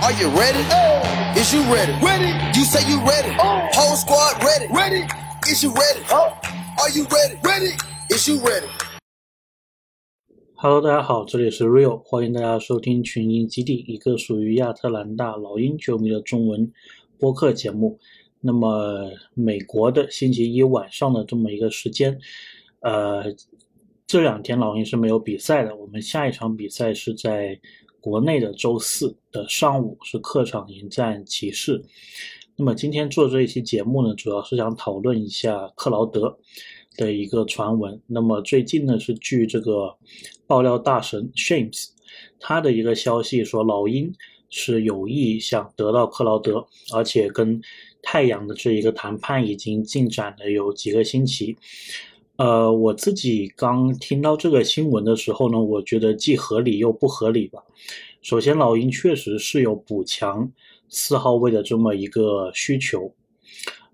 Are you ready? Is you ready? Ready. You say you ready. Whole squad ready. Ready. Is you ready? Oh. Are you ready? Ready. Is you ready? Hello，大家好，这里是 Real，欢迎大家收听群英基地，一个属于亚特兰大老鹰球迷的中文播客节目。那么，美国的星期一晚上的这么一个时间，呃，这两天老鹰是没有比赛的。我们下一场比赛是在国内的周四的上午，是客场迎战骑士。那么今天做这一期节目呢，主要是想讨论一下克劳德的一个传闻。那么最近呢，是据这个爆料大神 Shames 他的一个消息说，老鹰是有意想得到克劳德，而且跟太阳的这一个谈判已经进展了有几个星期。呃，我自己刚听到这个新闻的时候呢，我觉得既合理又不合理吧。首先，老鹰确实是有补强。四号位的这么一个需求，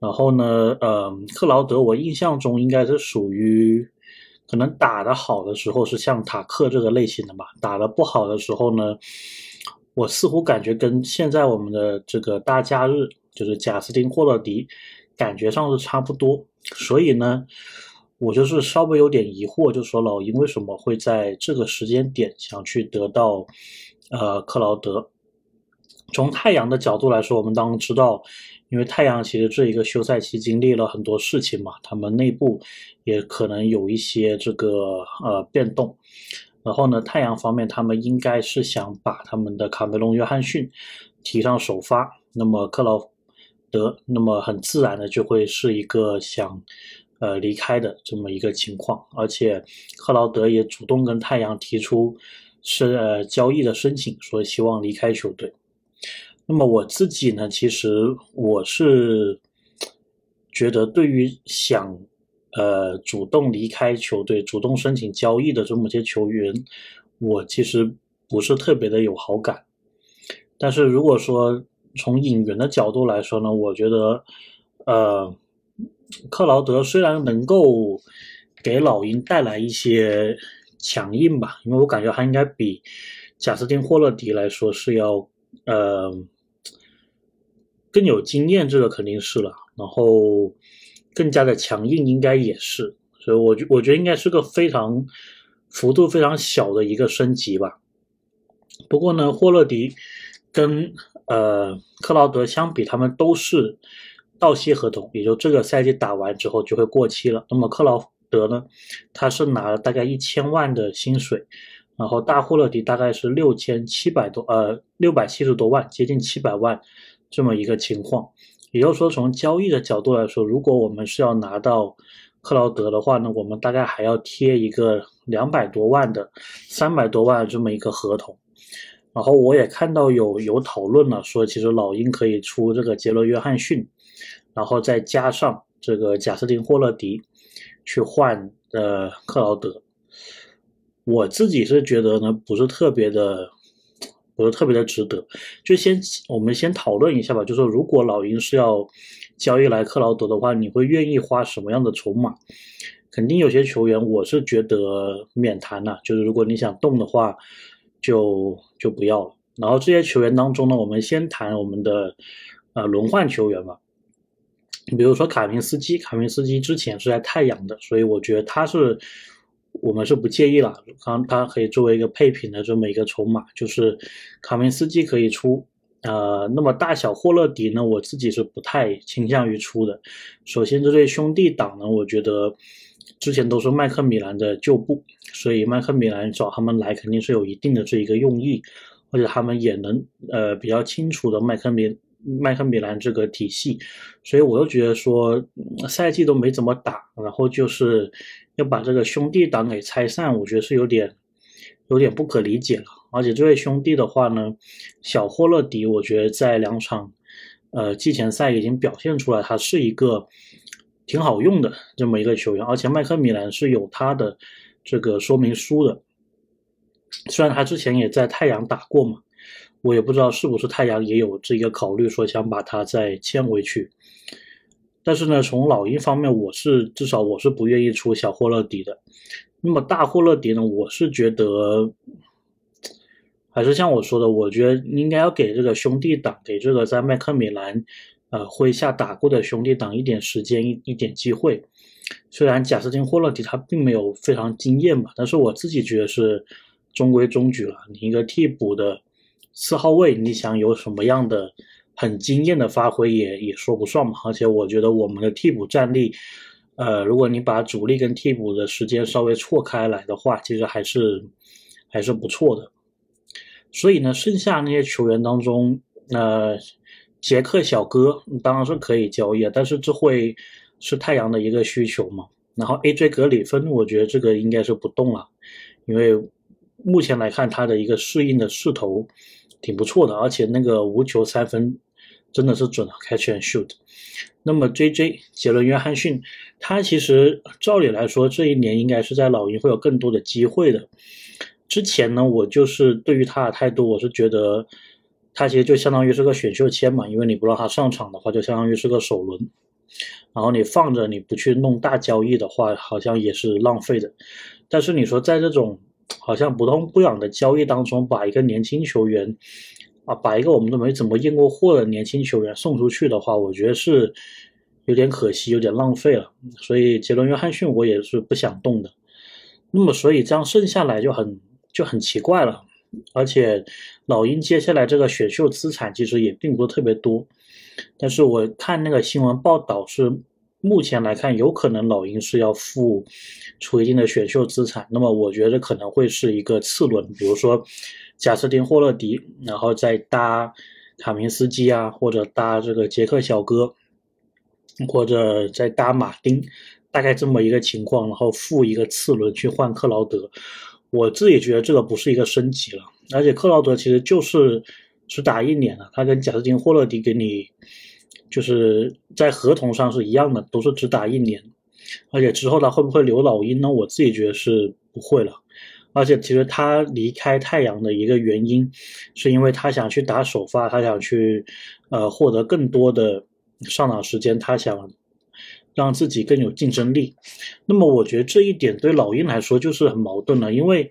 然后呢，呃，克劳德我印象中应该是属于可能打得好的时候是像塔克这个类型的吧，打得不好的时候呢，我似乎感觉跟现在我们的这个大假日就是贾斯汀霍勒迪感觉上是差不多，所以呢，我就是稍微有点疑惑，就说老鹰为什么会在这个时间点想去得到呃克劳德。从太阳的角度来说，我们当然知道，因为太阳其实这一个休赛期经历了很多事情嘛，他们内部也可能有一些这个呃变动。然后呢，太阳方面他们应该是想把他们的卡梅隆·约翰逊提上首发，那么克劳德，那么很自然的就会是一个想呃离开的这么一个情况，而且克劳德也主动跟太阳提出是呃交易的申请，说希望离开球队。那么我自己呢，其实我是觉得，对于想呃主动离开球队、主动申请交易的这么些球员，我其实不是特别的有好感。但是如果说从引援的角度来说呢，我觉得呃克劳德虽然能够给老鹰带来一些强硬吧，因为我感觉他应该比贾斯汀霍勒迪来说是要呃。更有经验，这个肯定是了。然后更加的强硬，应该也是。所以，我觉我觉得应该是个非常幅度非常小的一个升级吧。不过呢，霍勒迪跟呃克劳德相比，他们都是到期合同，也就这个赛季打完之后就会过期了。那么克劳德呢，他是拿了大概一千万的薪水，然后大霍勒迪大概是六千七百多，呃，六百七十多万，接近七百万。这么一个情况，也就是说，从交易的角度来说，如果我们是要拿到克劳德的话呢，我们大概还要贴一个两百多万的、三百多万这么一个合同。然后我也看到有有讨论了，说其实老鹰可以出这个杰罗约翰逊，然后再加上这个贾斯汀霍勒迪去换呃克劳德。我自己是觉得呢，不是特别的。不是特别的值得，就先我们先讨论一下吧。就说如果老鹰是要交易来克劳德的话，你会愿意花什么样的筹码？肯定有些球员我是觉得免谈了，就是如果你想动的话，就就不要了。然后这些球员当中呢，我们先谈我们的呃轮换球员吧。比如说卡明斯基，卡明斯基之前是在太阳的，所以我觉得他是。我们是不介意了，刚他可以作为一个配品的这么一个筹码，就是卡明斯基可以出，呃，那么大小霍勒迪呢，我自己是不太倾向于出的。首先，这对兄弟党呢，我觉得之前都是麦克米兰的旧部，所以麦克米兰找他们来肯定是有一定的这一个用意，而且他们也能呃比较清楚的麦克米麦克米兰这个体系，所以我又觉得说赛季都没怎么打，然后就是。要把这个兄弟党给拆散，我觉得是有点有点不可理解了。而且这位兄弟的话呢，小霍勒迪，我觉得在两场呃季前赛已经表现出来，他是一个挺好用的这么一个球员。而且麦克米兰是有他的这个说明书的，虽然他之前也在太阳打过嘛，我也不知道是不是太阳也有这个考虑，说想把他再签回去。但是呢，从老鹰方面，我是至少我是不愿意出小霍勒迪的。那么大霍勒迪呢，我是觉得还是像我说的，我觉得应该要给这个兄弟党，给这个在麦克米兰呃麾下打过的兄弟党一点时间，一一点机会。虽然贾斯汀霍勒迪他并没有非常惊艳吧，但是我自己觉得是中规中矩了。你一个替补的四号位，你想有什么样的很惊艳的发挥也也说不上嘛。而且我觉得我们的替补战力，呃，如果你把主力跟替补的时间稍微错开来的话，其实还是还是不错的。所以呢，剩下那些球员当中，呃，杰克小哥当然是可以交易，但是这会。是太阳的一个需求嘛，然后 AJ 格里芬，我觉得这个应该是不动了，因为目前来看他的一个适应的势头挺不错的，而且那个无球三分真的是准，catch and shoot。那么 JJ 杰伦约翰逊，他其实照理来说这一年应该是在老鹰会有更多的机会的。之前呢，我就是对于他的态度，我是觉得他其实就相当于是个选秀签嘛，因为你不让他上场的话，就相当于是个首轮。然后你放着，你不去弄大交易的话，好像也是浪费的。但是你说在这种好像不痛不痒的交易当中，把一个年轻球员啊，把一个我们都没怎么验过货的年轻球员送出去的话，我觉得是有点可惜，有点浪费了。所以杰伦约翰逊我也是不想动的。那么所以这样剩下来就很就很奇怪了。而且老鹰接下来这个选秀资产其实也并不是特别多。但是我看那个新闻报道是，目前来看有可能老鹰是要付出一定的选秀资产，那么我觉得可能会是一个次轮，比如说贾斯汀霍勒迪，然后再搭卡明斯基啊，或者搭这个杰克小哥，或者再搭马丁，大概这么一个情况，然后付一个次轮去换克劳德。我自己觉得这个不是一个升级了，而且克劳德其实就是。只打一年了，他跟贾斯汀霍勒迪给你就是在合同上是一样的，都是只打一年，而且之后他会不会留老鹰呢？我自己觉得是不会了。而且其实他离开太阳的一个原因，是因为他想去打首发，他想去呃获得更多的上场时间，他想让自己更有竞争力。那么我觉得这一点对老鹰来说就是很矛盾了，因为。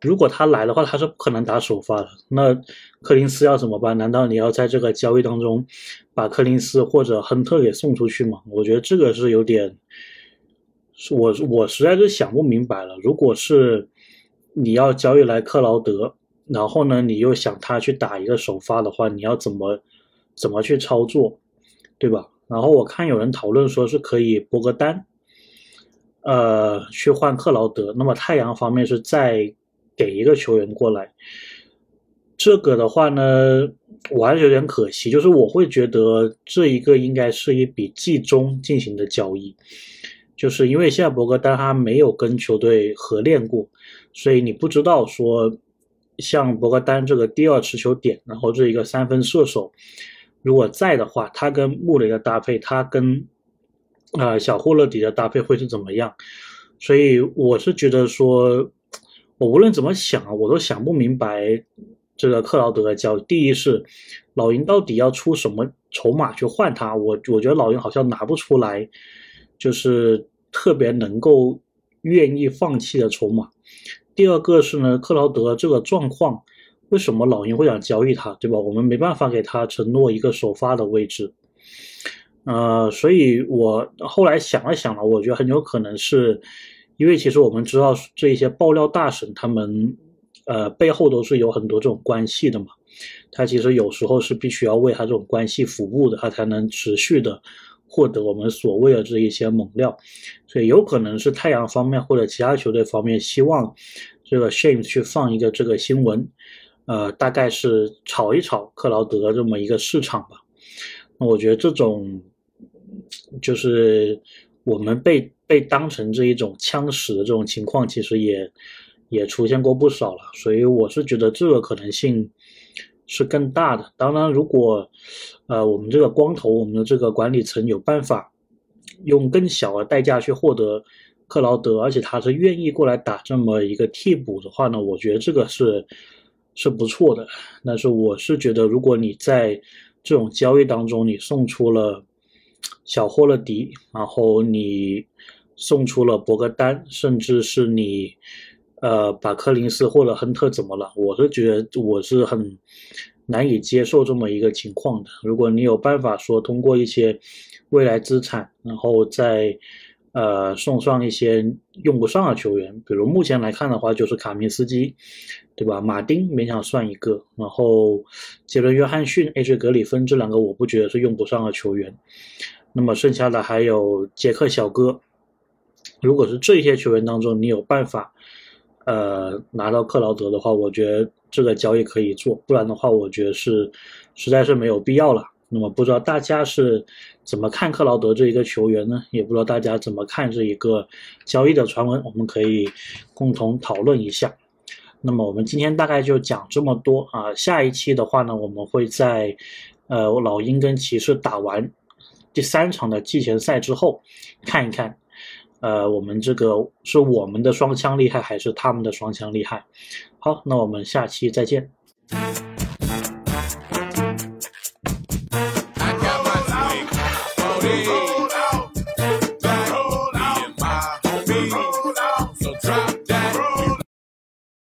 如果他来的话，他是不可能打首发的。那柯林斯要怎么办？难道你要在这个交易当中把柯林斯或者亨特给送出去吗？我觉得这个是有点，我我实在是想不明白了。如果是你要交易来克劳德，然后呢，你又想他去打一个首发的话，你要怎么怎么去操作，对吧？然后我看有人讨论说是可以博格丹，呃，去换克劳德。那么太阳方面是在。给一个球员过来，这个的话呢，我还是有点可惜。就是我会觉得这一个应该是一笔季中进行的交易，就是因为现在博格丹他没有跟球队合练过，所以你不知道说像博格丹这个第二持球点，然后这一个三分射手如果在的话，他跟穆雷的搭配，他跟啊小霍勒迪的搭配会是怎么样？所以我是觉得说。我无论怎么想啊，我都想不明白这个克劳德的交易。第一是老鹰到底要出什么筹码去换他？我我觉得老鹰好像拿不出来，就是特别能够愿意放弃的筹码。第二个是呢，克劳德这个状况，为什么老鹰会想交易他？对吧？我们没办法给他承诺一个首发的位置。呃，所以我后来想了想了，我觉得很有可能是。因为其实我们知道这一些爆料大神，他们呃背后都是有很多这种关系的嘛。他其实有时候是必须要为他这种关系服务的，他才能持续的获得我们所谓的这一些猛料。所以有可能是太阳方面或者其他球队方面希望这个 Shame 去放一个这个新闻，呃，大概是炒一炒克劳德这么一个市场吧。那我觉得这种就是我们被。被当成这一种枪使的这种情况，其实也也出现过不少了，所以我是觉得这个可能性是更大的。当然，如果呃我们这个光头，我们的这个管理层有办法用更小的代价去获得克劳德，而且他是愿意过来打这么一个替补的话呢，我觉得这个是是不错的。但是我是觉得，如果你在这种交易当中，你送出了小霍勒迪，然后你。送出了博格丹，甚至是你，呃，把柯林斯或者亨特怎么了？我是觉得我是很难以接受这么一个情况的。如果你有办法说通过一些未来资产，然后再呃送上一些用不上的球员，比如目前来看的话，就是卡明斯基，对吧？马丁勉强算一个，然后杰伦约翰逊、A.J. 格里芬这两个我不觉得是用不上的球员。那么剩下的还有杰克小哥。如果是这些球员当中，你有办法。呃，拿到克劳德的话，我觉得这个交易可以做，不然的话，我觉得是实在是没有必要了。那么不知道大家是怎么看克劳德这一个球员呢？也不知道大家怎么看这一个交易的传闻，我们可以共同讨论一下。那么我们今天大概就讲这么多啊，下一期的话呢，我们会在呃老鹰跟骑士打完第三场的季前赛之后看一看。呃，我们这个是我们的双枪厉害，还是他们的双枪厉害？好，那我们下期再见。